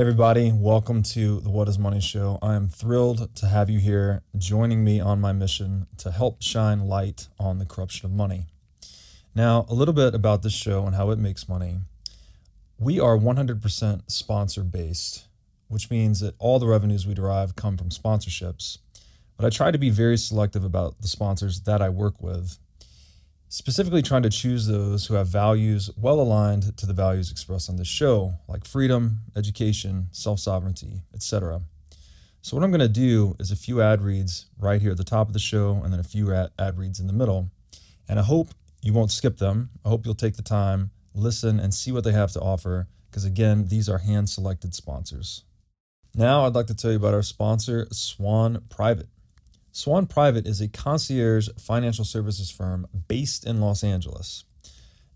everybody, welcome to the What is Money Show. I am thrilled to have you here joining me on my mission to help shine light on the corruption of money. Now, a little bit about this show and how it makes money. We are 100% sponsor based, which means that all the revenues we derive come from sponsorships. But I try to be very selective about the sponsors that I work with specifically trying to choose those who have values well aligned to the values expressed on this show, like freedom, education, self sovereignty, etc. So, what I'm going to do is a few ad reads right here at the top of the show and then a few ad reads in the middle. And I hope you won't skip them. I hope you'll take the time, listen, and see what they have to offer, because again, these are hand selected sponsors. Now, I'd like to tell you about our sponsor, Swan Private. Swan Private is a concierge financial services firm based in Los Angeles.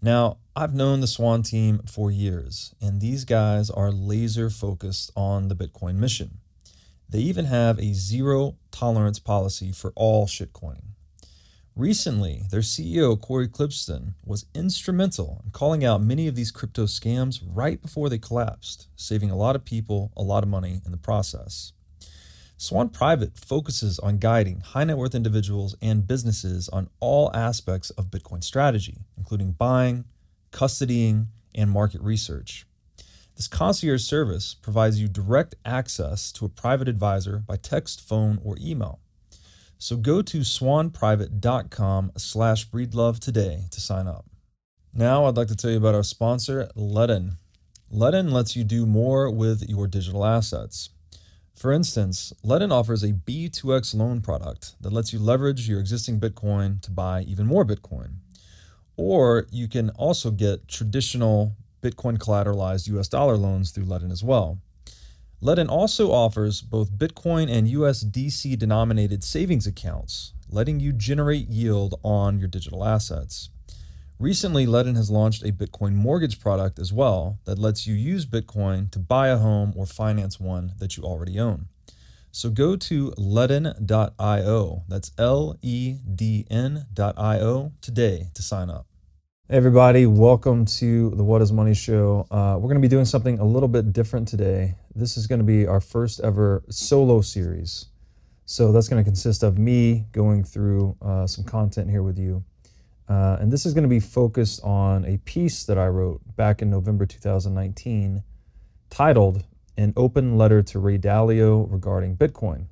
Now, I've known the Swan team for years, and these guys are laser focused on the Bitcoin mission. They even have a zero tolerance policy for all shitcoining. Recently, their CEO, Cory Klippsten, was instrumental in calling out many of these crypto scams right before they collapsed, saving a lot of people a lot of money in the process. Swan Private focuses on guiding high net worth individuals and businesses on all aspects of Bitcoin strategy, including buying, custodying, and market research. This concierge service provides you direct access to a private advisor by text, phone, or email. So go to swanprivate.com slash breedlove today to sign up. Now I'd like to tell you about our sponsor, Ledn. Ledn lets you do more with your digital assets. For instance, Ledn offers a B2X loan product that lets you leverage your existing Bitcoin to buy even more Bitcoin. Or you can also get traditional Bitcoin collateralized US dollar loans through Ledn as well. Ledn also offers both Bitcoin and USDC denominated savings accounts, letting you generate yield on your digital assets. Recently, Ledn has launched a Bitcoin mortgage product as well that lets you use Bitcoin to buy a home or finance one that you already own. So go to ledn.io, that's L E D N.io today to sign up. Hey everybody, welcome to the What is Money show. Uh, we're going to be doing something a little bit different today. This is going to be our first ever solo series. So that's going to consist of me going through uh, some content here with you. Uh, and this is going to be focused on a piece that I wrote back in November 2019 titled An Open Letter to Ray Dalio Regarding Bitcoin.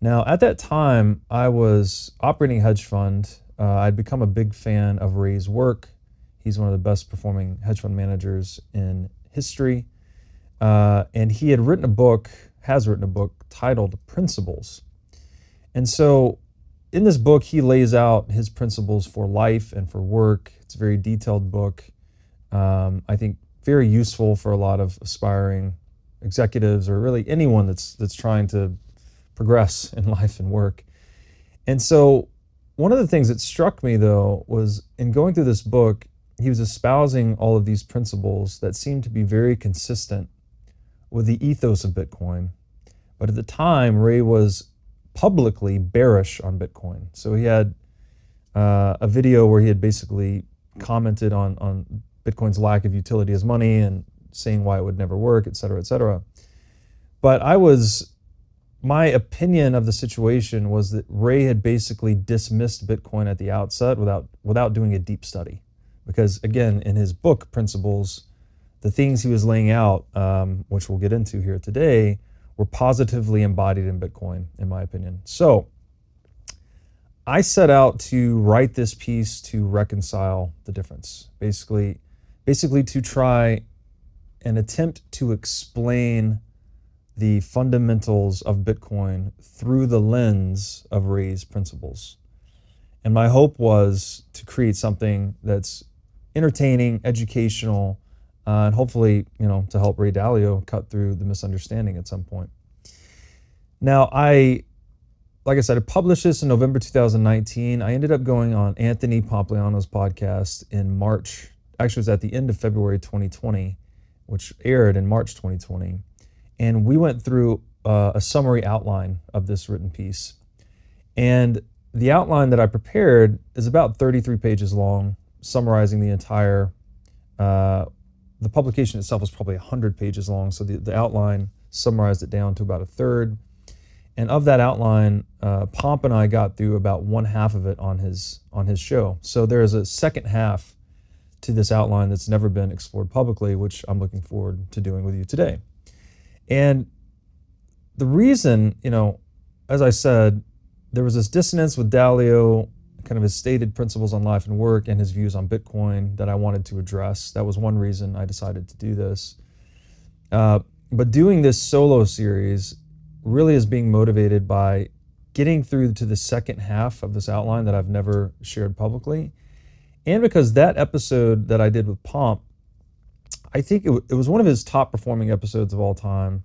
Now, at that time, I was operating a hedge fund. Uh, I'd become a big fan of Ray's work. He's one of the best performing hedge fund managers in history. Uh, and he had written a book, has written a book titled Principles. And so in this book, he lays out his principles for life and for work. It's a very detailed book. Um, I think very useful for a lot of aspiring executives or really anyone that's that's trying to progress in life and work. And so, one of the things that struck me though was in going through this book, he was espousing all of these principles that seemed to be very consistent with the ethos of Bitcoin. But at the time, Ray was publicly bearish on Bitcoin. So he had uh, a video where he had basically commented on on Bitcoin's lack of utility as money and saying why it would never work, et cetera, et cetera. But I was, my opinion of the situation was that Ray had basically dismissed Bitcoin at the outset without without doing a deep study, because again, in his book Principles, the things he was laying out, um, which we'll get into here today, were positively embodied in Bitcoin, in my opinion. So I set out to write this piece to reconcile the difference. Basically, basically to try and attempt to explain the fundamentals of Bitcoin through the lens of Ray's principles. And my hope was to create something that's entertaining, educational, uh, and hopefully, you know, to help Ray Dalio cut through the misunderstanding at some point. Now, I, like I said, I published this in November 2019. I ended up going on Anthony Pompliano's podcast in March. Actually, it was at the end of February 2020, which aired in March 2020. And we went through uh, a summary outline of this written piece. And the outline that I prepared is about 33 pages long, summarizing the entire uh, the publication itself was probably 100 pages long, so the, the outline summarized it down to about a third. And of that outline, uh, Pomp and I got through about one half of it on his on his show. So there is a second half to this outline that's never been explored publicly, which I'm looking forward to doing with you today. And the reason, you know, as I said, there was this dissonance with Dalio, kind of his stated principles on life and work and his views on Bitcoin that I wanted to address. That was one reason I decided to do this. Uh, but doing this solo series really is being motivated by getting through to the second half of this outline that I've never shared publicly. And because that episode that I did with Pomp, I think it, it was one of his top performing episodes of all time.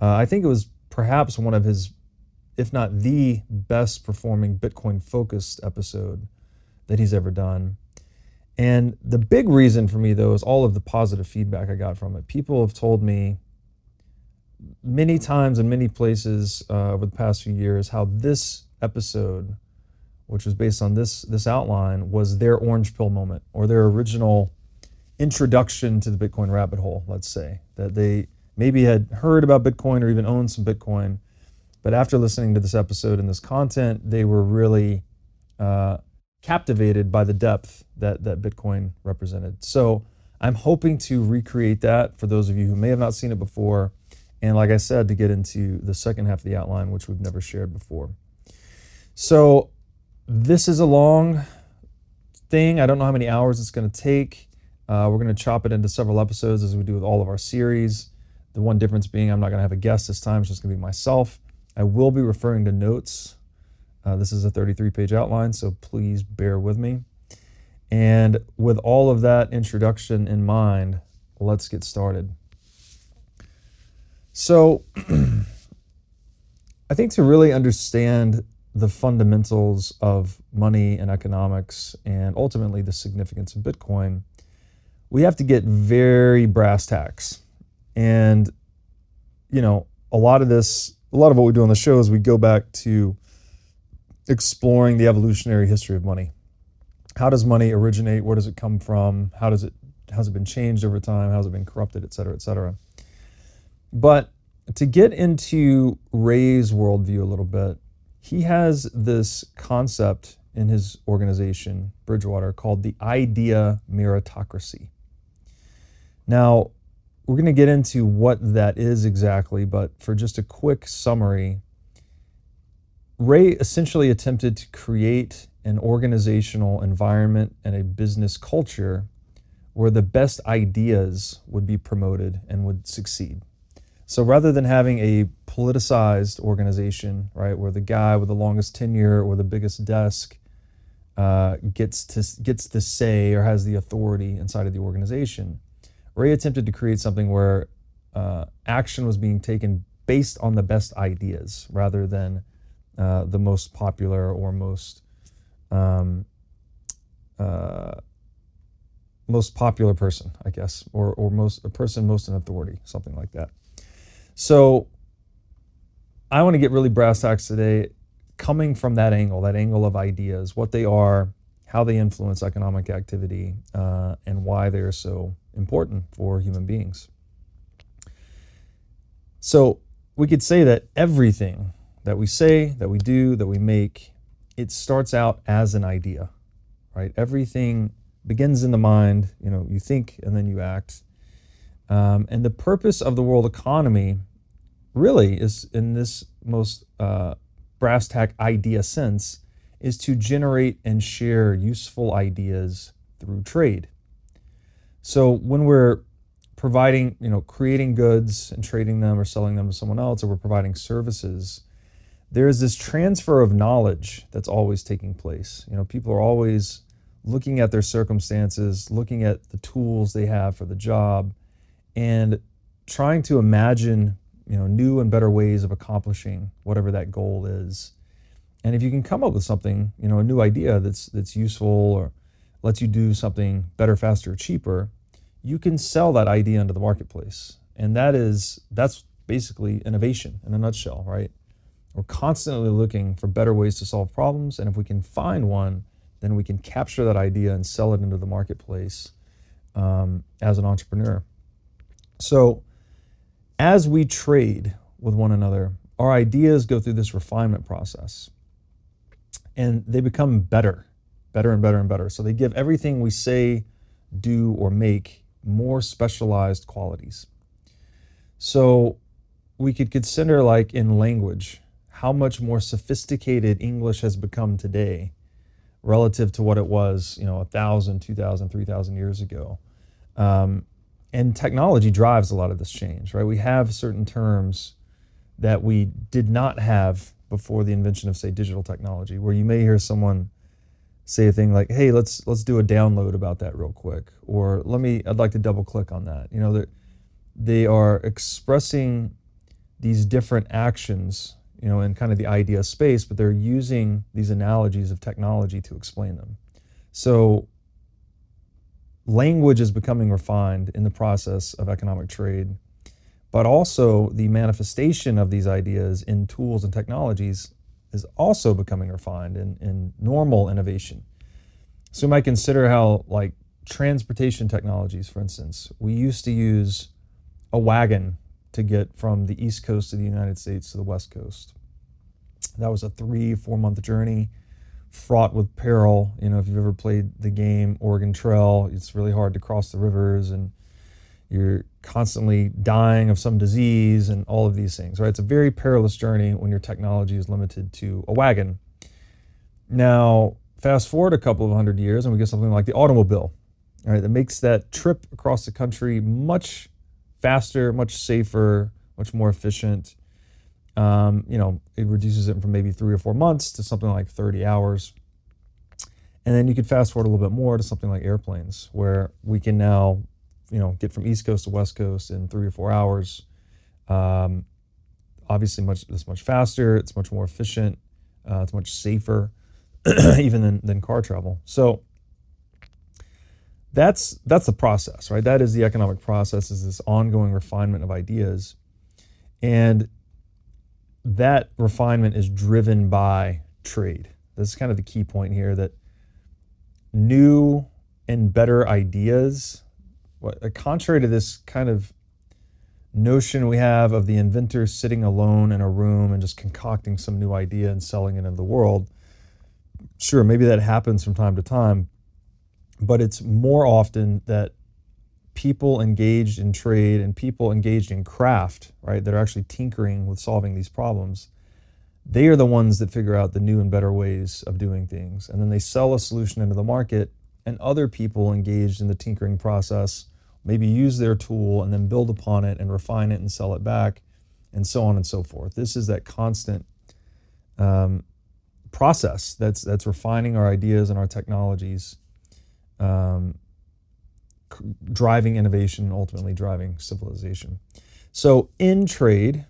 Uh, I think it was perhaps one of his, if not the best performing Bitcoin focused episode that he's ever done. And the big reason for me, though, is all of the positive feedback I got from it. People have told me many times in many places uh, over the past few years how this episode, which was based on this this outline, was their orange pill moment or their original introduction to the Bitcoin rabbit hole. Let's say that they maybe had heard about Bitcoin or even owned some Bitcoin, but after listening to this episode and this content, they were really uh, captivated by the depth that that Bitcoin represented. So. I'm hoping to recreate that for those of you who may have not seen it before and like I said, to get into the second half of the outline, which we've never shared before. So this is a long thing. I don't know how many hours it's going to take. Uh, we're going to chop it into several episodes as we do with all of our series. The one difference being I'm not going to have a guest this time. It's just going to be myself. I will be referring to notes. Uh, this is a 33 page outline, so please bear with me. And with all of that introduction in mind, let's get started. So, I think to really understand the fundamentals of money and economics and ultimately the significance of Bitcoin, we have to get very brass tacks. And, you know, a lot of this, a lot of what we do on the show is we go back to exploring the evolutionary history of money. How does money originate? Where does it come from? How does it, has it been changed over time? How has it been corrupted, et cetera, et cetera? But to get into Ray's worldview a little bit, he has this concept in his organization, Bridgewater, called the idea meritocracy. Now, we're going to get into what that is exactly, but for just a quick summary, Ray essentially attempted to create an organizational environment and a business culture where the best ideas would be promoted and would succeed. So rather than having a politicized organization, right, where the guy with the longest tenure or the biggest desk uh, gets to gets the say or has the authority inside of the organization, Ray attempted to create something where uh, action was being taken based on the best ideas rather than uh, the most popular or most um, uh, most popular person, I guess, or or most a person most in authority, something like that. So I want to get really brass tacks today, coming from that angle, that angle of ideas, what they are, how they influence economic activity, uh, and why they are so important for human beings. So we could say that everything that we say, that we do, that we make, it starts out as an idea, right? Everything begins in the mind. You know, you think and then you act. Um, and the purpose of the world economy really is, in this most uh, brass tack idea sense, is to generate and share useful ideas through trade. So when we're providing, you know, creating goods and trading them or selling them to someone else, or we're providing services, there is this transfer of knowledge that's always taking place. You know, people are always looking at their circumstances, looking at the tools they have for the job, and trying to imagine you know new and better ways of accomplishing whatever that goal is. And if you can come up with something, you know, a new idea that's that's useful or lets you do something better, faster, cheaper, you can sell that idea into the marketplace. And that is that's basically innovation in a nutshell, right? We're constantly looking for better ways to solve problems, and if we can find one, then we can capture that idea and sell it into the marketplace um, as an entrepreneur. So, as we trade with one another, our ideas go through this refinement process and they become better, better and better and better. So, they give everything we say, do, or make more specialized qualities. So, we could consider, like in language, how much more sophisticated English has become today relative to what it was, you know, a thousand, two thousand, three thousand years ago. Um, and technology drives a lot of this change, right? We have certain terms that we did not have before the invention of, say, digital technology, where you may hear someone say a thing like, "Hey, let's let's do a download about that real quick," or "Let me, I'd like to double click on that." You know, they are expressing these different actions, you know, in kind of the idea space, but they're using these analogies of technology to explain them. So language is becoming refined in the process of economic trade, but also the manifestation of these ideas in tools and technologies is also becoming refined in, in normal innovation. So we might consider how, like, transportation technologies, for instance, we used to use a wagon to get from the East Coast of the United States to the West Coast. That was a three, four month journey fraught with peril. You know, if you've ever played the game Oregon Trail, it's really hard to cross the rivers and you're constantly dying of some disease and all of these things, right? It's a very perilous journey when your technology is limited to a wagon. Now, fast forward a couple of hundred years and we get something like the automobile, right? That makes that trip across the country much faster, much safer, much more efficient. Um, you know, it reduces it from maybe three or four months to something like 30 hours. And then you could fast forward a little bit more to something like airplanes, where we can now, you know, get from East Coast to West Coast in three or four hours. Um, obviously, much it's much faster. It's much more efficient. Uh, it's much safer, even than, than car travel. So that's that's the process, right? That is the economic process. Is this ongoing refinement of ideas, and that refinement is driven by trade. This is kind of the key point here that new and better ideas, uh, contrary to this kind of notion we have of the inventor sitting alone in a room and just concocting some new idea and selling it into the world. Sure, maybe that happens from time to time, but it's more often that people engaged in trade and people engaged in craft, right, that are actually tinkering with solving these problems, they are the ones that figure out the new and better ways of doing things. And then they sell a solution into the market, and other people engaged in the tinkering process maybe use their tool and then build upon it and refine it and sell it back, and so on and so forth. This is that constant um, process that's that's refining our ideas and our technologies um, driving innovation and ultimately driving civilization. So, in trade,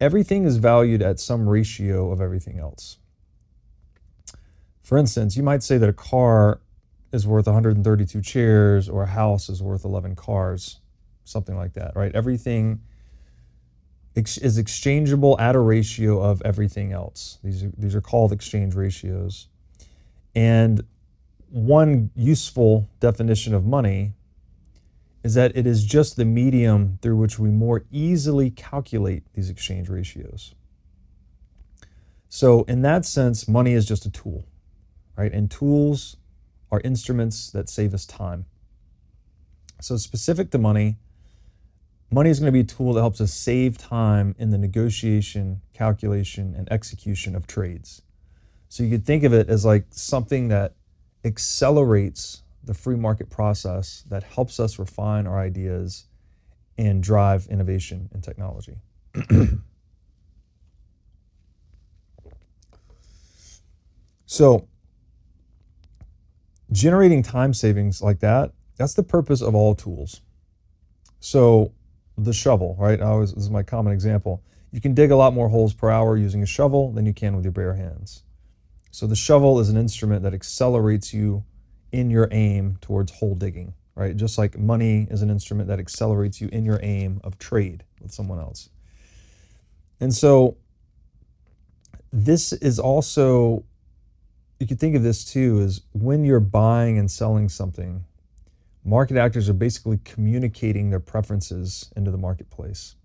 everything is valued at some ratio of everything else. For instance, you might say that a car is worth 132 chairs or a house is worth 11 cars, something like that, right? Everything is exchangeable at a ratio of everything else. These are, these are called exchange ratios. And one useful definition of money is that it is just the medium through which we more easily calculate these exchange ratios. So, in that sense, money is just a tool, right? And tools are instruments that save us time. So, specific to money, money is going to be a tool that helps us save time in the negotiation, calculation, and execution of trades. So, you could think of it as like something that accelerates the free market process that helps us refine our ideas and drive innovation in technology. so, generating time savings like that, that's the purpose of all tools. So, the shovel, right? I always, this is my common example. You can dig a lot more holes per hour using a shovel than you can with your bare hands. So the shovel is an instrument that accelerates you in your aim towards hole digging, right? Just like money is an instrument that accelerates you in your aim of trade with someone else. And so this is also you could think of this too as when you're buying and selling something, market actors are basically communicating their preferences into the marketplace.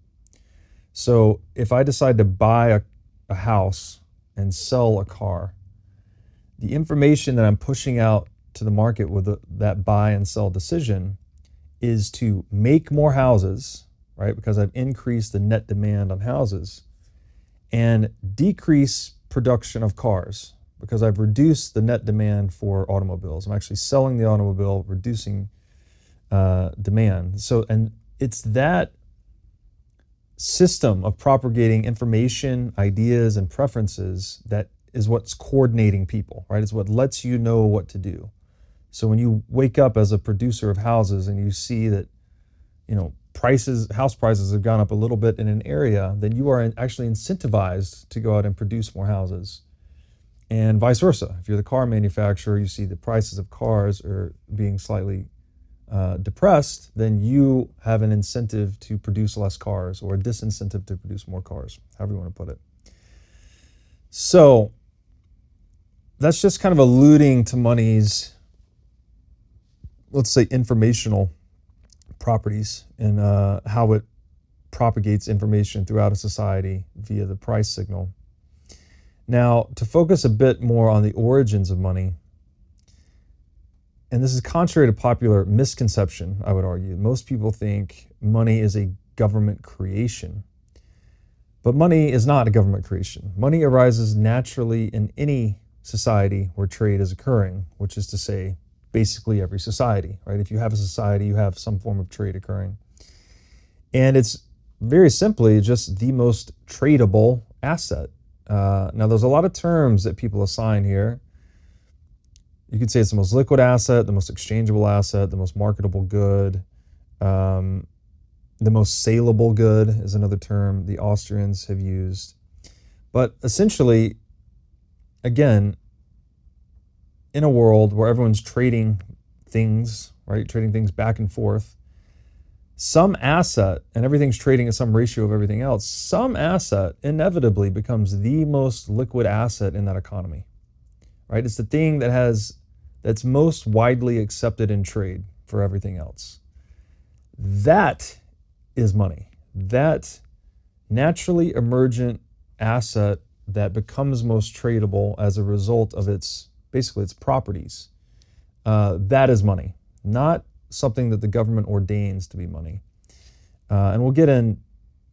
So if I decide to buy a, a house and sell a car, the information that I'm pushing out to the market with the, that buy and sell decision is to make more houses, right? Because I've increased the net demand on houses and decrease production of cars because I've reduced the net demand for automobiles. I'm actually selling the automobile, reducing uh, demand. So, and it's that system of propagating information, ideas, and preferences that is what's coordinating people, right? It's what lets you know what to do. So when you wake up as a producer of houses and you see that, you know, prices, house prices have gone up a little bit in an area, then you are actually incentivized to go out and produce more houses. And vice versa. If you're the car manufacturer, you see the prices of cars are being slightly uh, depressed, then you have an incentive to produce less cars or a disincentive to produce more cars, however you want to put it. So that's just kind of alluding to money's, let's say, informational properties and uh, how it propagates information throughout a society via the price signal. Now, to focus a bit more on the origins of money, and this is contrary to popular misconception, I would argue. Most people think money is a government creation. But money is not a government creation. Money arises naturally in any society where trade is occurring, which is to say, basically every society, right? If you have a society, you have some form of trade occurring. And it's very simply just the most tradable asset. Uh, now, there's a lot of terms that people assign here. You could say it's the most liquid asset, the most exchangeable asset, the most marketable good. Um, the most saleable good is another term the Austrians have used. But essentially, again, in a world where everyone's trading things, right, trading things back and forth, some asset, and everything's trading at some ratio of everything else, some asset inevitably becomes the most liquid asset in that economy, right? It's the thing that has that's most widely accepted in trade for everything else. That is money. That naturally emergent asset that becomes most tradable as a result of its basically its properties. Uh, that is money, not something that the government ordains to be money. Uh, and we'll get in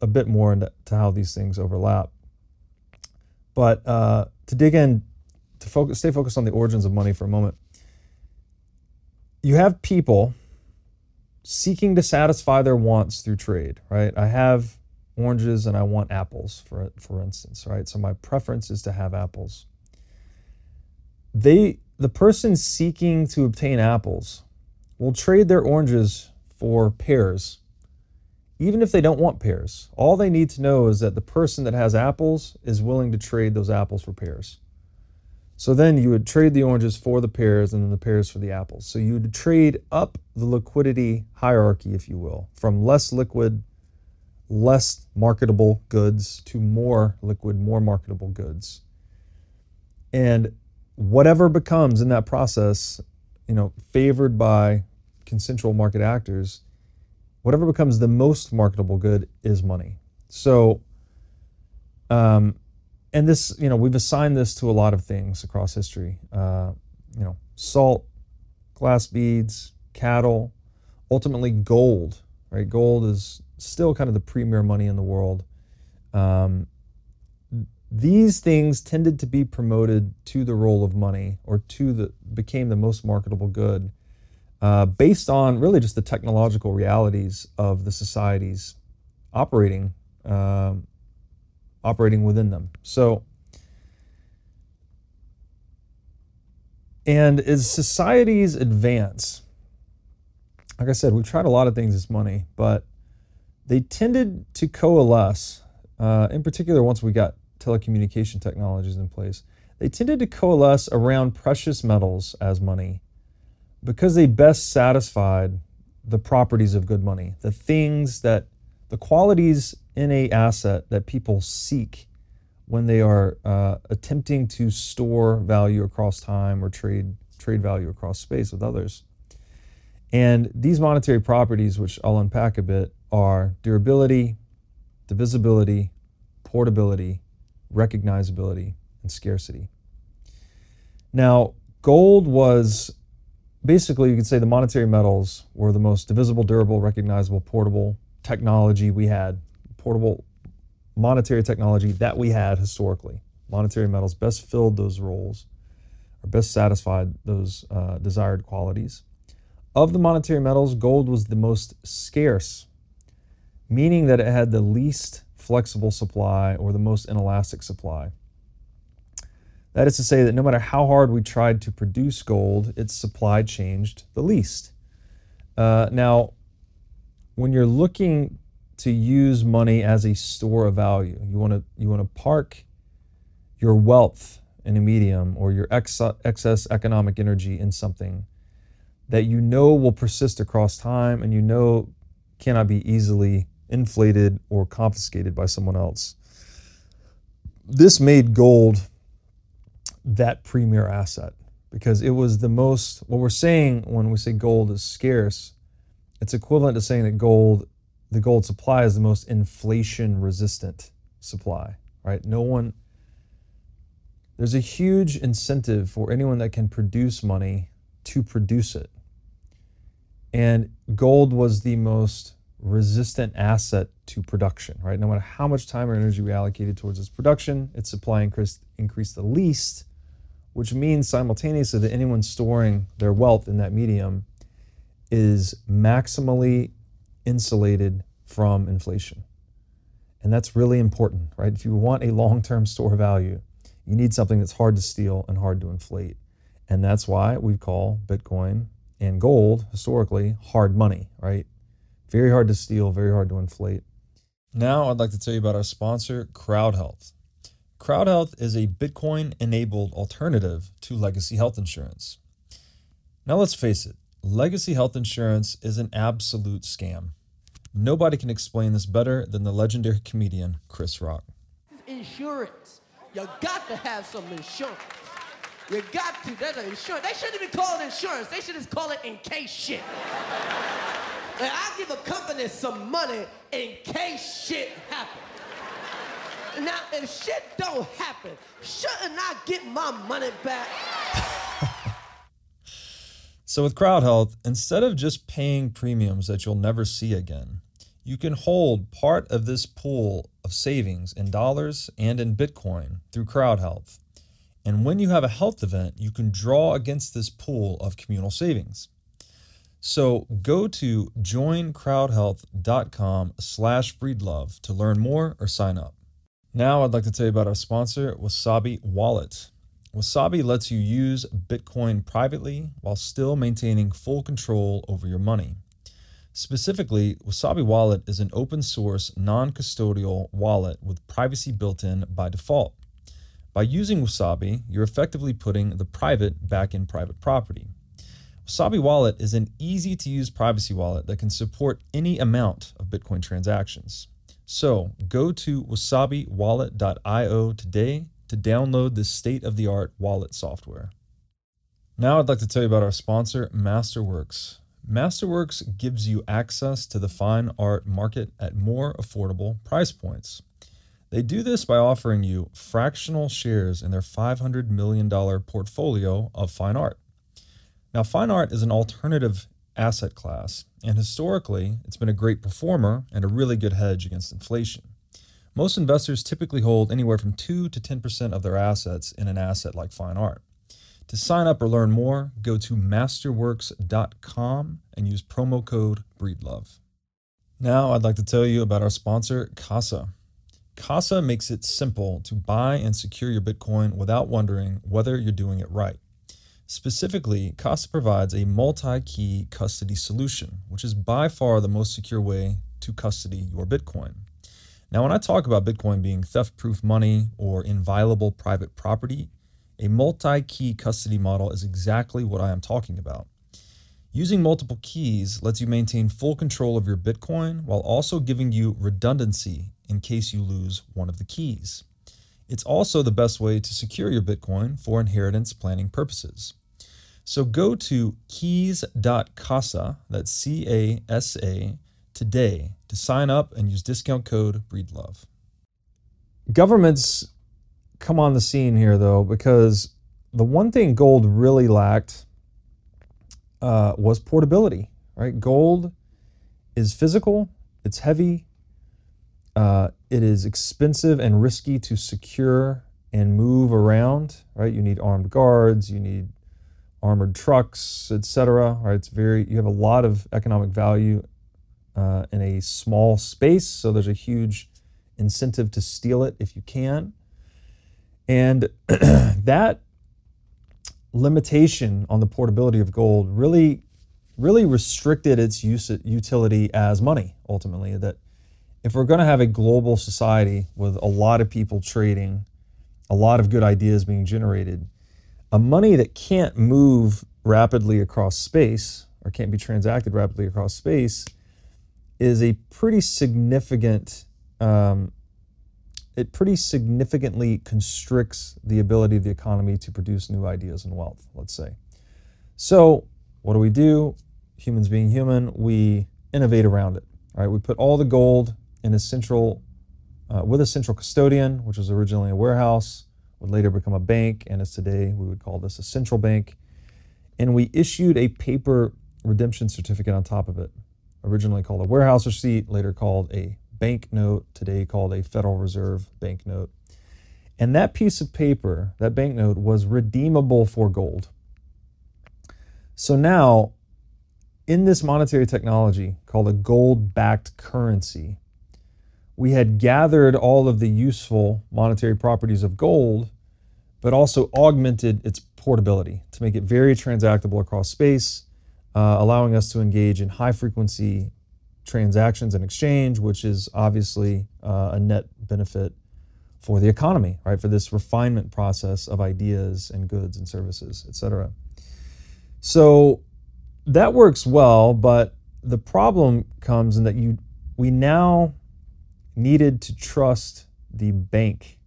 a bit more into how these things overlap. But uh, to dig in, to focus, stay focused on the origins of money for a moment you have people seeking to satisfy their wants through trade, right? I have oranges and I want apples, for, for instance, right? So my preference is to have apples. They, the person seeking to obtain apples will trade their oranges for pears, even if they don't want pears. All they need to know is that the person that has apples is willing to trade those apples for pears. So then you would trade the oranges for the pears and then the pears for the apples. So you would trade up the liquidity hierarchy, if you will, from less liquid, less marketable goods to more liquid, more marketable goods. And whatever becomes in that process, you know, favored by consensual market actors, whatever becomes the most marketable good is money. So, um, and this, you know, we've assigned this to a lot of things across history. Uh, you know, salt, glass beads, cattle, ultimately gold. Right, gold is still kind of the premier money in the world. Um, these things tended to be promoted to the role of money or to the became the most marketable good uh, based on really just the technological realities of the societies operating um, operating within them. So, and as societies advance, like I said, we've tried a lot of things as money, but they tended to coalesce, uh, in particular, once we got telecommunication technologies in place, they tended to coalesce around precious metals as money because they best satisfied the properties of good money, the things that the qualities in a asset that people seek when they are uh, attempting to store value across time or trade trade value across space with others. And these monetary properties, which I'll unpack a bit, are durability, divisibility, portability, recognizability, and scarcity. Now, gold was basically, you could say the monetary metals were the most divisible, durable, recognizable, portable technology we had, portable monetary technology that we had historically. Monetary metals best filled those roles or best satisfied those uh, desired qualities. Of the monetary metals, gold was the most scarce, meaning that it had the least flexible supply or the most inelastic supply. That is to say, that no matter how hard we tried to produce gold, its supply changed the least. Uh, now, when you're looking to use money as a store of value, you want to you want to park your wealth in a medium or your ex- excess economic energy in something that you know will persist across time and you know cannot be easily inflated or confiscated by someone else. This made gold that premier asset because it was the most, what we're saying when we say gold is scarce, it's equivalent to saying that gold, the gold supply is the most inflation resistant supply, right? No one, there's a huge incentive for anyone that can produce money to produce it. And gold was the most resistant asset to production, right? No matter how much time or energy we allocated towards its production, its supply increased, increased the least which means simultaneously that anyone storing their wealth in that medium is maximally insulated from inflation. And that's really important, right? If you want a long term store value, you need something that's hard to steal and hard to inflate. And that's why we call Bitcoin and gold historically hard money, right? Very hard to steal, very hard to inflate. Now, I'd like to tell you about our sponsor, Crowd Health. Crowd Health is a Bitcoin enabled alternative to legacy health insurance. Now, let's face it, legacy health insurance is an absolute scam. Nobody can explain this better than the legendary comedian Chris Rock. Insurance. You got to have some insurance. You got to. That's an insurance. They shouldn't even call it insurance. They should just call it in case shit. I give a company some money in case shit happens. Now, if shit don't happen, shouldn't I get my money back? so, with Crowd Health, instead of just paying premiums that you'll never see again, you can hold part of this pool of savings in dollars and in Bitcoin through Crowd Health. And when you have a health event, you can draw against this pool of communal savings. So go to joincrowdhealth.com slash breedlove to learn more or sign up. Now, I'd like to tell you about our sponsor, Wasabi Wallet. Wasabi lets you use Bitcoin privately while still maintaining full control over your money. Specifically, Wasabi Wallet is an open source, non custodial wallet with privacy built in by default. By using Wasabi, you're effectively putting the private back in private property. Wasabi Wallet is an easy to use privacy wallet that can support any amount of Bitcoin transactions. So go to wasabiwallet.io today to download this state of the art wallet software. Now, I'd like to tell you about our sponsor, Masterworks. Masterworks gives you access to the fine art market at more affordable price points. They do this by offering you fractional shares in their $500 million portfolio of fine art. Now, fine art is an alternative asset class, and historically, it's been a great performer and a really good hedge against inflation. Most investors typically hold anywhere from 2 to 10% of their assets in an asset like fine art. To sign up or learn more, go to masterworks.com and use promo code BREEDLOVE. Now, I'd like to tell you about our sponsor, Casa. Casa makes it simple to buy and secure your Bitcoin without wondering whether you're doing it right. Specifically, Casa provides a multi key custody solution, which is by far the most secure way to custody your Bitcoin. Now, when I talk about Bitcoin being theft proof money or inviolable private property, a multi key custody model is exactly what I am talking about. Using multiple keys lets you maintain full control of your Bitcoin while also giving you redundancy in case you lose one of the keys. It's also the best way to secure your Bitcoin for inheritance planning purposes. So go to keys.casa, that's C A S A, today to sign up and use discount code BREEDLOVE. Governments come on the scene here, though, because the one thing gold really lacked uh, was portability, right? Gold is physical, it's heavy, uh, it is expensive and risky to secure and move around, right? You need armed guards, you need armored trucks, etc. Right? It's very you have a lot of economic value uh, in a small space, so there's a huge incentive to steal it if you can. And that limitation on the portability of gold really, really restricted its use utility as money. Ultimately, that if we're going to have a global society with a lot of people trading, a lot of good ideas being generated, a money that can't move rapidly across space or can't be transacted rapidly across space is a pretty significant um, it pretty significantly constricts the ability of the economy to produce new ideas and wealth let's say. So what do we do? Humans being human we innovate around it right? We put all the gold in a central uh, with a central custodian which was originally a warehouse would later become a bank, and as today we would call this a central bank. And we issued a paper redemption certificate on top of it, originally called a warehouse receipt, later called a bank note, today called a Federal Reserve bank note. And that piece of paper, that banknote, was redeemable for gold. So now, in this monetary technology called a gold backed currency, we had gathered all of the useful monetary properties of gold, but also augmented its portability to make it very transactable across space, uh, allowing us to engage in high frequency transactions and exchange, which is obviously uh, a net benefit for the economy, right? For this refinement process of ideas and goods and services, et cetera. So that works well, but the problem comes in that you we now needed to trust the bank,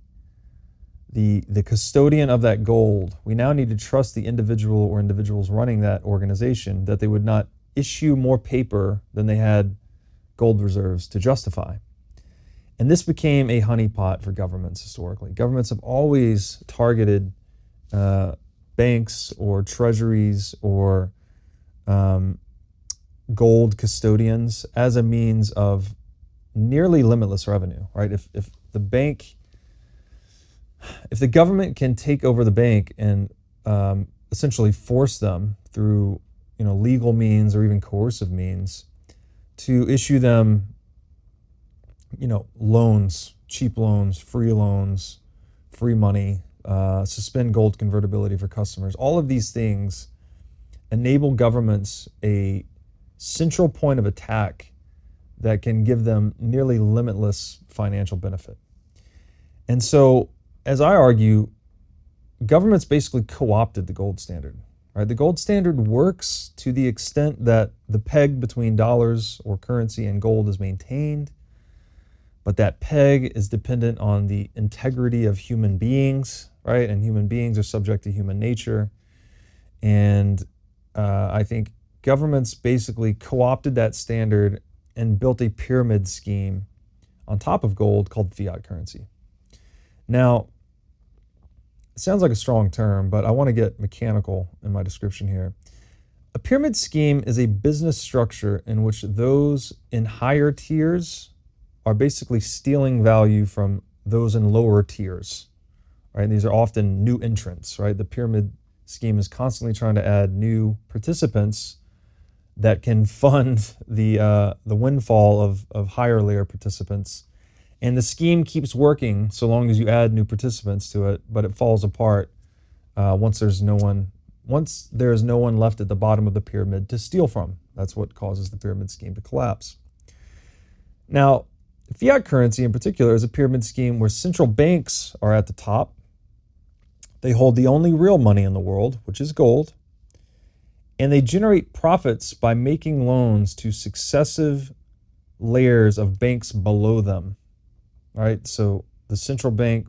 the, the custodian of that gold. We now need to trust the individual or individuals running that organization that they would not issue more paper than they had gold reserves to justify. And this became a honeypot for governments historically. Governments have always targeted uh, banks or treasuries or um, gold custodians as a means of nearly limitless revenue, right? If, if the bank, if the government can take over the bank and um, essentially force them through, you know, legal means or even coercive means to issue them, you know, loans, cheap loans, free loans, free money, uh, suspend gold convertibility for customers, all of these things enable governments a central point of attack that can give them nearly limitless financial benefit. And so, as I argue, governments basically co opted the gold standard. Right? The gold standard works to the extent that the peg between dollars or currency and gold is maintained, but that peg is dependent on the integrity of human beings, right? And human beings are subject to human nature. And uh, I think governments basically co opted that standard and built a pyramid scheme on top of gold called fiat currency. Now, it sounds like a strong term, but I want to get mechanical in my description here. A pyramid scheme is a business structure in which those in higher tiers are basically stealing value from those in lower tiers. Right? These are often new entrants, right? The pyramid scheme is constantly trying to add new participants that can fund the uh, the windfall of of higher layer participants. And the scheme keeps working so long as you add new participants to it, but it falls apart uh, once there's no one once there is no one left at the bottom of the pyramid to steal from. That's what causes the pyramid scheme to collapse. Now, fiat currency in particular is a pyramid scheme where central banks are at the top. They hold the only real money in the world, which is gold, and they generate profits by making loans to successive layers of banks below them. All right, so the central bank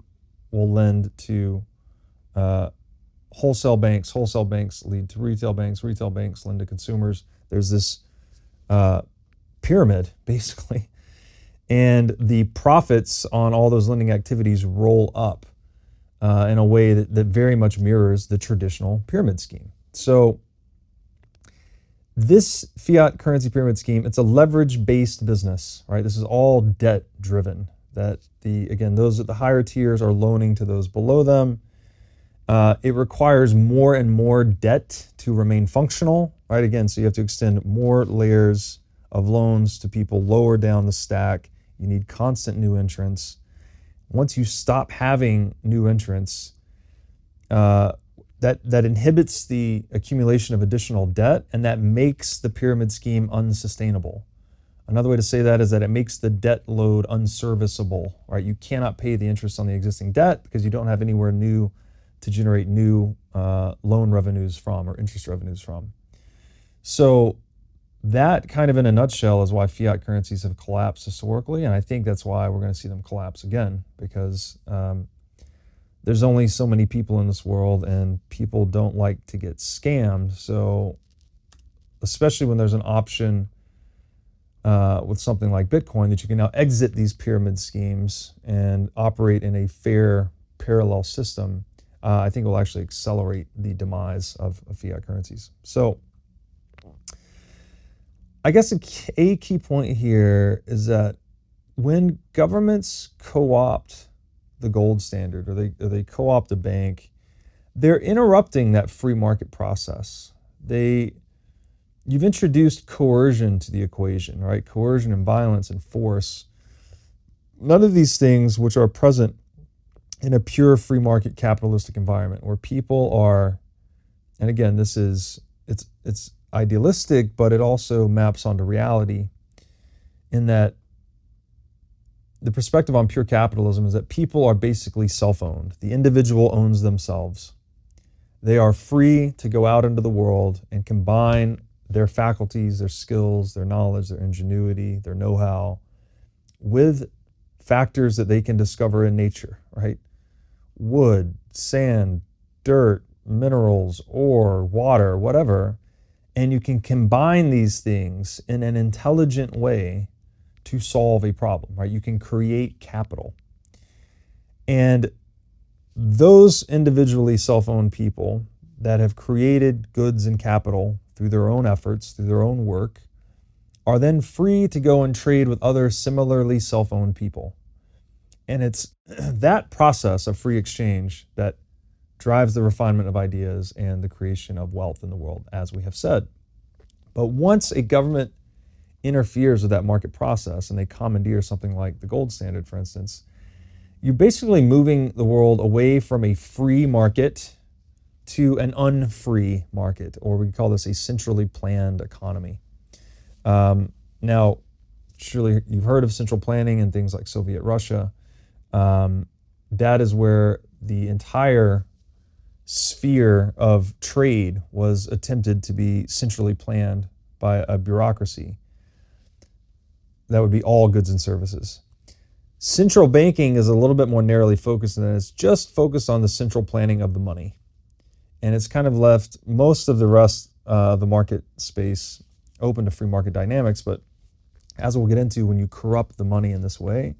will lend to uh, wholesale banks, wholesale banks lead to retail banks, retail banks lend to consumers. There's this uh, pyramid, basically. And the profits on all those lending activities roll up uh, in a way that, that very much mirrors the traditional pyramid scheme. So, this fiat currency pyramid scheme, it's a leverage based business, right? This is all debt driven. That the, again, those at the higher tiers are loaning to those below them. Uh, it requires more and more debt to remain functional, right? Again, so you have to extend more layers of loans to people lower down the stack. You need constant new entrants. Once you stop having new entrants, uh, that, that inhibits the accumulation of additional debt and that makes the pyramid scheme unsustainable. Another way to say that is that it makes the debt load unserviceable, right? You cannot pay the interest on the existing debt because you don't have anywhere new to generate new uh, loan revenues from or interest revenues from. So that kind of in a nutshell is why fiat currencies have collapsed historically, and I think that's why we're going to see them collapse again because um, there's only so many people in this world, and people don't like to get scammed. So, especially when there's an option uh, with something like Bitcoin that you can now exit these pyramid schemes and operate in a fair parallel system, uh, I think will actually accelerate the demise of, of fiat currencies. So. I guess a, a key point here is that when governments co-opt the gold standard or they or they co-opt a bank, they're interrupting that free market process. They you've introduced coercion to the equation, right? Coercion and violence and force. None of these things which are present in a pure free market capitalistic environment where people are and again this is it's it's idealistic, but it also maps onto reality in that the perspective on pure capitalism is that people are basically self owned. The individual owns themselves. They are free to go out into the world and combine their faculties, their skills, their knowledge, their ingenuity, their know how with factors that they can discover in nature, right? Wood, sand, dirt, minerals, ore, water, whatever and you can combine these things in an intelligent way to solve a problem, right? You can create capital. And those individually self owned people that have created goods and capital through their own efforts, through their own work, are then free to go and trade with other similarly self owned people. And it's that process of free exchange that drives the refinement of ideas and the creation of wealth in the world, as we have said. But once a government interferes with that market process and they commandeer something like the gold standard, for instance, you're basically moving the world away from a free market to an unfree market, or we call this a centrally planned economy. Um, now, surely you've heard of central planning and things like Soviet Russia. Um, that is where the entire sphere of trade was attempted to be centrally planned by a bureaucracy. That would be all goods and services. Central banking is a little bit more narrowly focused, and it's just focused on the central planning of the money. And it's kind of left most of the rest uh, of the market space open to free market dynamics. But as we'll get into, when you corrupt the money in this way,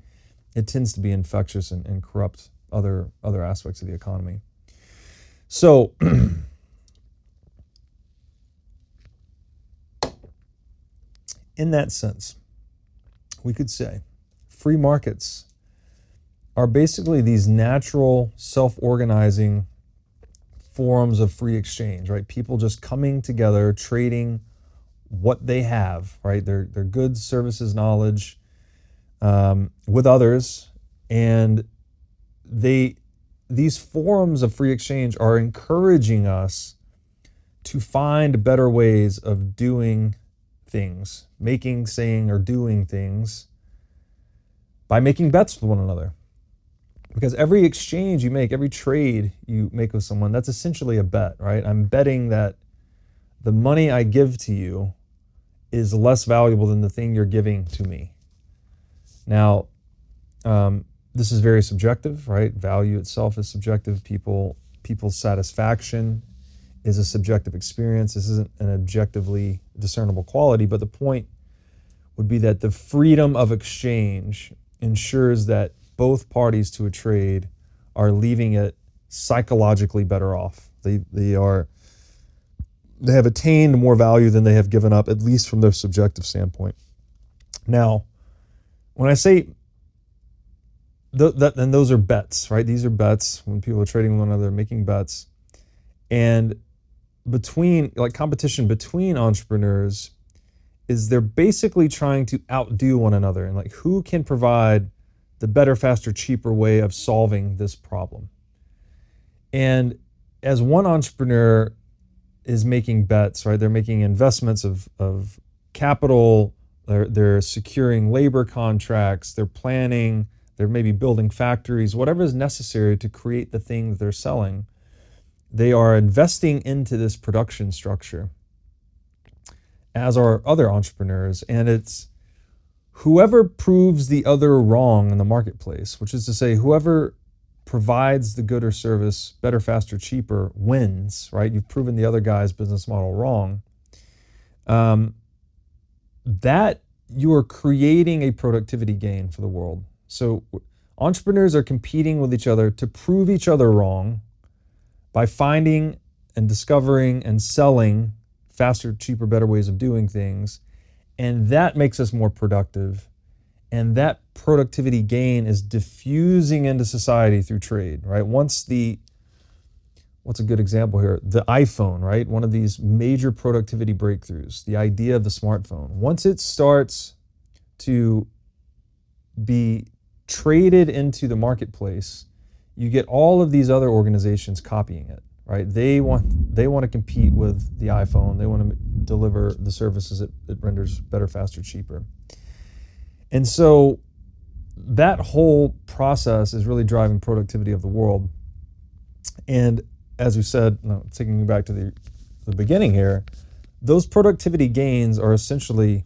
it tends to be infectious and, and corrupt other, other aspects of the economy. So, in that sense, we could say free markets are basically these natural self organizing forms of free exchange, right? People just coming together, trading what they have, right? Their, their goods, services, knowledge um, with others. And they these forms of free exchange are encouraging us to find better ways of doing things, making, saying, or doing things by making bets with one another. Because every exchange you make, every trade you make with someone, that's essentially a bet, right? I'm betting that the money I give to you is less valuable than the thing you're giving to me. Now, um, this is very subjective, right? Value itself is subjective. People people's satisfaction is a subjective experience. This isn't an objectively discernible quality, but the point would be that the freedom of exchange ensures that both parties to a trade are leaving it psychologically better off. They they are they have attained more value than they have given up, at least from their subjective standpoint. Now, when I say th- that, then those are bets, right? These are bets when people are trading one another, making bets, and between like competition between entrepreneurs is they're basically trying to outdo one another and like who can provide the better, faster, cheaper way of solving this problem. And as one entrepreneur is making bets, right? They're making investments of, of capital, they're, they're securing labor contracts, they're planning, they're maybe building factories, whatever is necessary to create the thing that they're selling. They are investing into this production structure, as are other entrepreneurs. And it's whoever proves the other wrong in the marketplace, which is to say, whoever provides the good or service better, faster, cheaper wins, right? You've proven the other guy's business model wrong. Um, that you are creating a productivity gain for the world. So entrepreneurs are competing with each other to prove each other wrong by finding and discovering and selling faster, cheaper, better ways of doing things. And that makes us more productive. And that productivity gain is diffusing into society through trade, right? Once the what's a good example here? The iPhone, right? One of these major productivity breakthroughs, the idea of the smartphone. Once it starts to be traded into the marketplace, you get all of these other organizations copying it, right? They want they want to compete with the iPhone. They want to deliver the services it, it renders better, faster, cheaper. And so that whole process is really driving productivity of the world. And as we said, no, taking you back to the, the beginning here, those productivity gains are essentially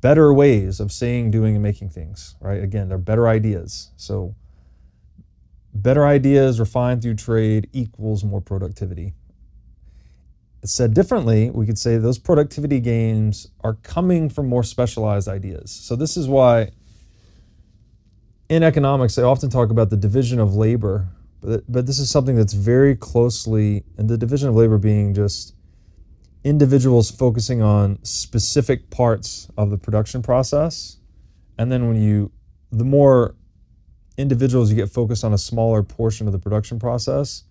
better ways of saying, doing, and making things, right? Again, they're better ideas. So, better ideas refined through trade equals more productivity. Said differently, we could say those productivity gains are coming from more specialized ideas. So, this is why in economics, they often talk about the division of labor, but, but this is something that's very closely, and the division of labor being just individuals focusing on specific parts of the production process. And then when you, the more individuals you get focused on a smaller portion of the production process,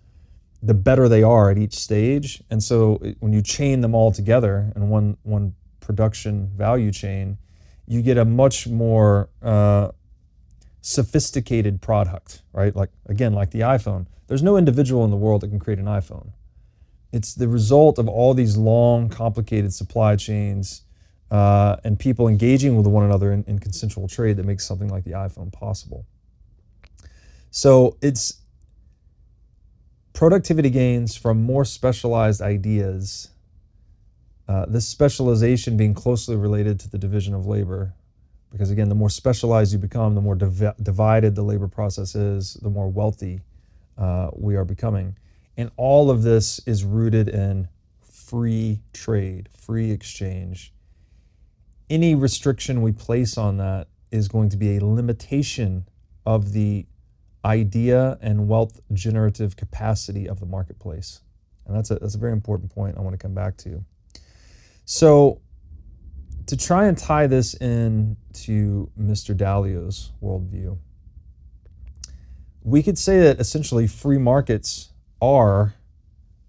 the better they are at each stage. And so when you chain them all together in one, one production value chain, you get a much more uh, sophisticated product, right? Like, again, like the iPhone. There's no individual in the world that can create an iPhone. It's the result of all these long, complicated supply chains uh, and people engaging with one another in, in consensual trade that makes something like the iPhone possible. So it's productivity gains from more specialized ideas. Uh, this specialization being closely related to the division of labor, because again, the more specialized you become, the more div- divided the labor process is, the more wealthy uh, we are becoming. And all of this is rooted in free trade, free exchange. Any restriction we place on that is going to be a limitation of the idea and wealth generative capacity of the marketplace. And that's a, that's a very important point I want to come back to. So, to try and tie this in to Mr. Dalio's worldview, we could say that essentially free markets are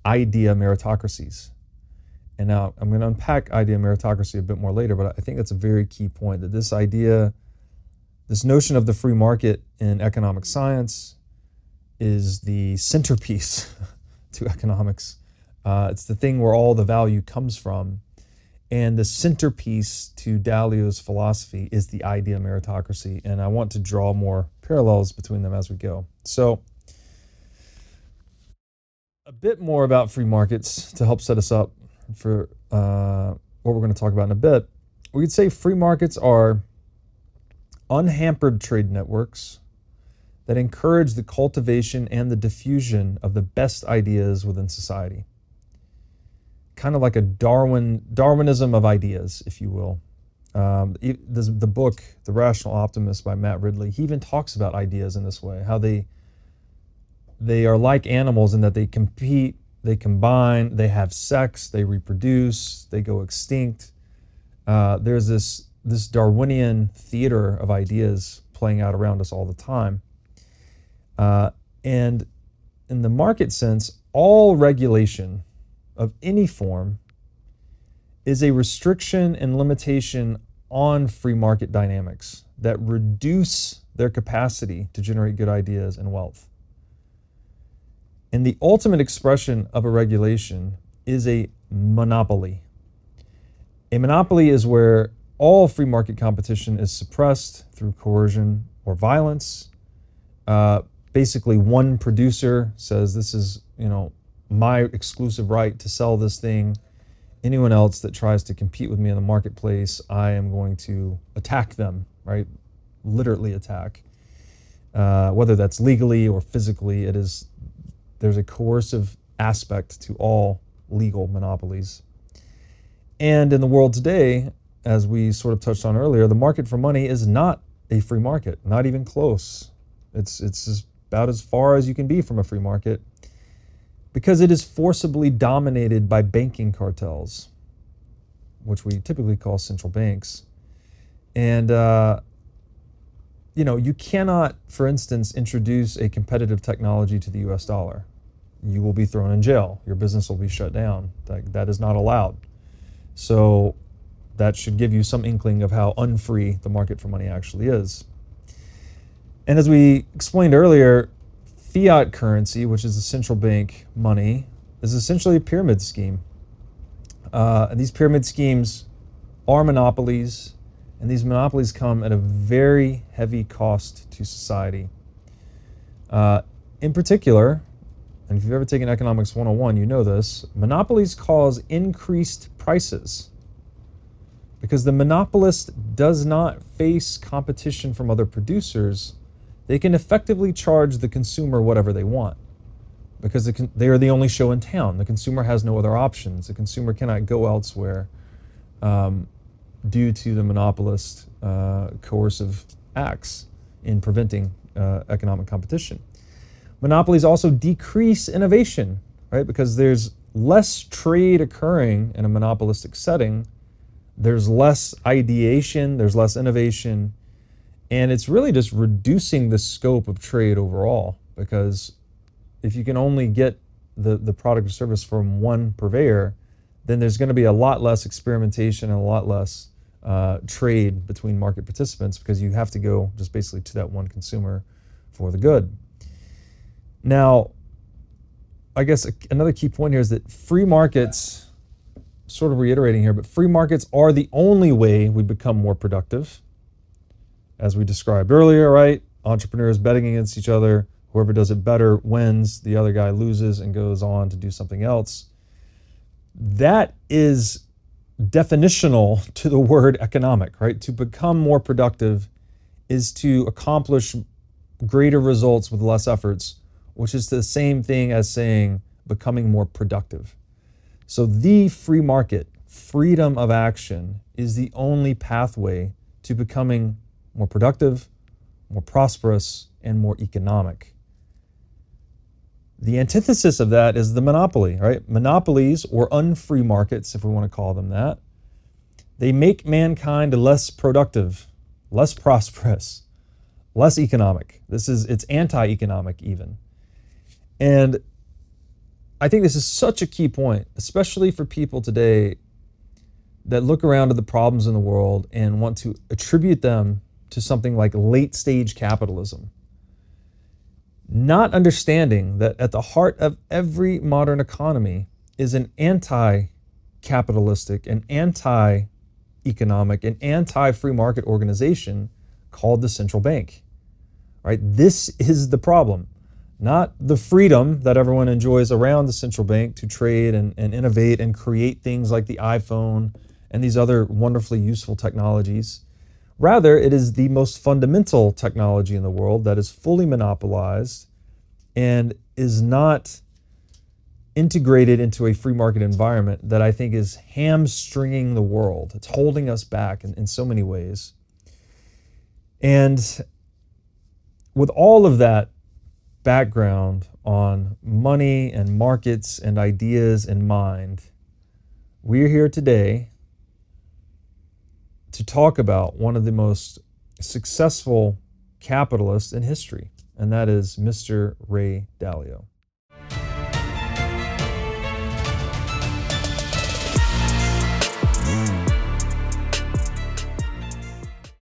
idea meritocracies. And now I'm going to unpack idea meritocracy a bit more later, but I think that's a very key point that this idea, this notion of the free market in economic science is the centerpiece to economics. Uh, it's the thing where all the value comes from. And the centerpiece to Dalio's philosophy is the idea of meritocracy. And I want to draw more parallels between them as we go. So, a bit more about free markets to help set us up for uh, what we're going to talk about in a bit. We could say free markets are unhampered trade networks that encourage the cultivation and the diffusion of the best ideas within society. Kind of like a Darwin Darwinism of ideas, if you will. Um, the, the book, The Rational Optimist by Matt Ridley, he even talks about ideas in this way, how they they are like animals in that they compete, they combine, they have sex, they reproduce, they go extinct. Uh, there's this this Darwinian theater of ideas playing out around us all the time. Uh, and in the market sense, all regulation of any form is a restriction and limitation on free market dynamics that reduce their capacity to generate good ideas and wealth. And the ultimate expression of a regulation is a monopoly. A monopoly is where all free market competition is suppressed through coercion or violence. Uh, basically, one producer says, This is, you know, my exclusive right to sell this thing. Anyone else that tries to compete with me in the marketplace, I am going to attack them, right? Literally attack. Uh, whether that's legally or physically, it is there's a coercive aspect to all legal monopolies. And in the world today, as we sort of touched on earlier, the market for money is not a free market, not even close. It's, it's about as far as you can be from a free market because it is forcibly dominated by banking cartels, which we typically call central banks. And, uh, you know, you cannot, for instance, introduce a competitive technology to the US dollar. You will be thrown in jail. Your business will be shut down. That, that is not allowed. So that should give you some inkling of how unfree the market for money actually is. And as we explained earlier, fiat currency, which is the central bank money, is essentially a pyramid scheme. Uh, and these pyramid schemes are monopolies and these monopolies come at a very heavy cost to society. Uh, in particular, and if you've ever taken Economics 101, you know this monopolies cause increased prices because the monopolist does not face competition from other producers. They can effectively charge the consumer whatever they want because they are the only show in town. The consumer has no other options. The consumer cannot go elsewhere. Um, due to the monopolist uh, coercive acts in preventing uh, economic competition. Monopolies also decrease innovation, right? Because there's less trade occurring in a monopolistic setting, there's less ideation, there's less innovation, and it's really just reducing the scope of trade overall. Because if you can only get the, the product or service from one purveyor, then there's going to be a lot less experimentation and a lot less uh, trade between market participants because you have to go just basically to that one consumer for the good. Now, I guess another key point here is that free markets, sort of reiterating here, but free markets are the only way we become more productive. As we described earlier, right? Entrepreneurs betting against each other. Whoever does it better wins, the other guy loses and goes on to do something else. That is definitional to the word economic, right? To become more productive is to accomplish greater results with less efforts, which is the same thing as saying becoming more productive. So, the free market, freedom of action, is the only pathway to becoming more productive, more prosperous, and more economic. The antithesis of that is the monopoly, right? Monopolies or unfree markets, if we want to call them that, they make mankind less productive, less prosperous, less economic. This is it's anti-economic even. And I think this is such a key point, especially for people today that look around at the problems in the world and want to attribute them to something like late stage capitalism not understanding that at the heart of every modern economy is an anti capitalistic and anti economic and anti free market organization called the central bank. Right? This is the problem. Not the freedom that everyone enjoys around the central bank to trade and, and innovate and create things like the iPhone and these other wonderfully useful technologies. Rather, it is the most fundamental technology in the world that is fully monopolized and is not integrated into a free market environment that I think is hamstringing the world. It's holding us back in, in so many ways. And with all of that background on money and markets and ideas in mind, we're here today to talk about one of the most successful capitalists in history, and that is Mr. Ray Dalio.